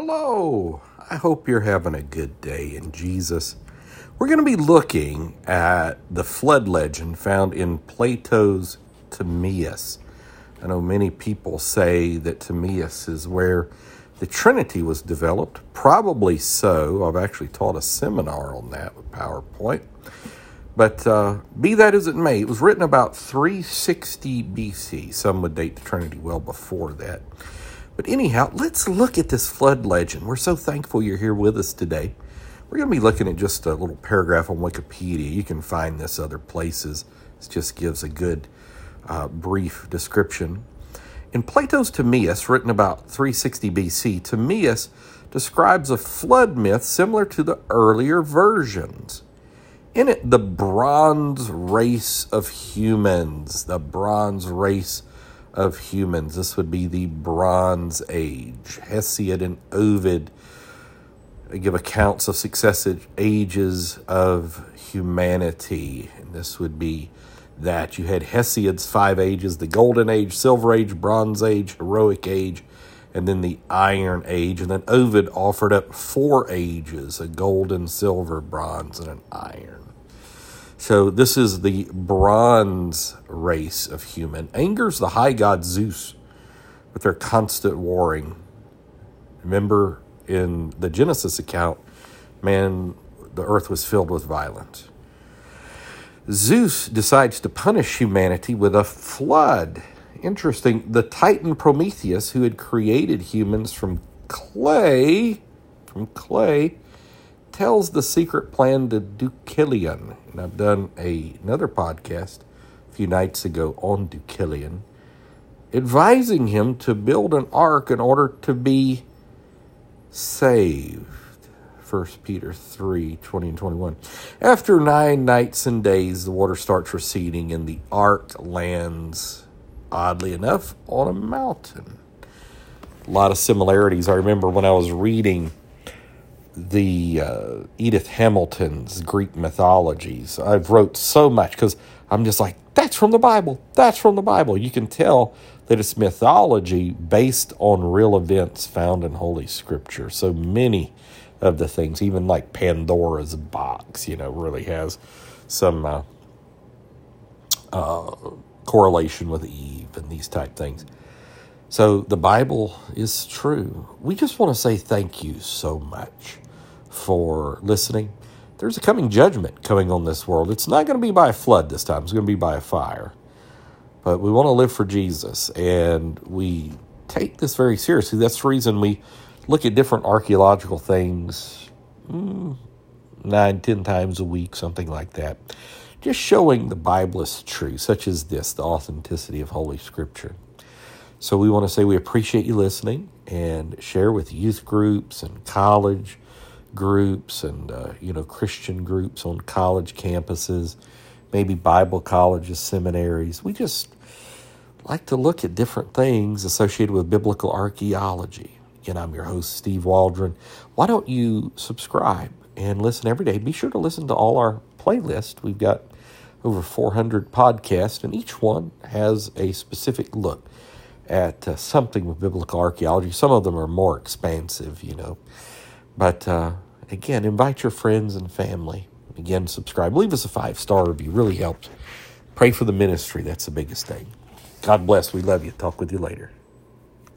Hello. I hope you're having a good day in Jesus. We're going to be looking at the flood legend found in Plato's Timaeus. I know many people say that Timaeus is where the Trinity was developed. Probably so. I've actually taught a seminar on that with PowerPoint. But uh, be that as it may, it was written about 360 BC. Some would date the Trinity well before that. But anyhow, let's look at this flood legend. We're so thankful you're here with us today. We're going to be looking at just a little paragraph on Wikipedia. You can find this other places. It just gives a good uh, brief description. In Plato's Timaeus, written about 360 BC, Timaeus describes a flood myth similar to the earlier versions. In it, the bronze race of humans, the bronze race of humans. This would be the Bronze Age. Hesiod and Ovid give accounts of successive ages of humanity. And this would be that you had Hesiod's five ages the Golden Age, Silver Age, Bronze Age, Heroic Age, and then the Iron Age. And then Ovid offered up four ages a golden, silver, bronze, and an iron. So this is the bronze race of human. Angers the high god Zeus with their constant warring. Remember in the Genesis account, man, the earth was filled with violence. Zeus decides to punish humanity with a flood. Interesting. The Titan Prometheus, who had created humans from clay, from clay, tells the secret plan to Deucalion. And I've done a, another podcast a few nights ago on Deucalion, advising him to build an ark in order to be saved. 1 Peter 3 20 and 21. After nine nights and days, the water starts receding, and the ark lands, oddly enough, on a mountain. A lot of similarities. I remember when I was reading the uh, Edith Hamilton's Greek mythologies. I've wrote so much because I'm just like, that's from the Bible. That's from the Bible. You can tell that it's mythology based on real events found in Holy Scripture. So many of the things, even like Pandora's box, you know, really has some uh, uh, correlation with Eve and these type things. So the Bible is true. We just want to say thank you so much for listening. There's a coming judgment coming on this world. It's not going to be by a flood this time, it's going to be by a fire. But we want to live for Jesus, and we take this very seriously. That's the reason we look at different archaeological things mm, nine, ten times a week, something like that. Just showing the Bible is true, such as this, the authenticity of Holy Scripture. So we want to say we appreciate you listening and share with youth groups and college groups and uh, you know Christian groups on college campuses, maybe Bible colleges, seminaries. We just like to look at different things associated with biblical archaeology. Again, I'm your host Steve Waldron. Why don't you subscribe and listen every day? Be sure to listen to all our playlists. We've got over 400 podcasts, and each one has a specific look at uh, something with biblical archaeology. Some of them are more expansive, you know. But uh, again, invite your friends and family. Again, subscribe. Leave us a five star review. Really helps. Pray for the ministry. That's the biggest thing. God bless. We love you. Talk with you later.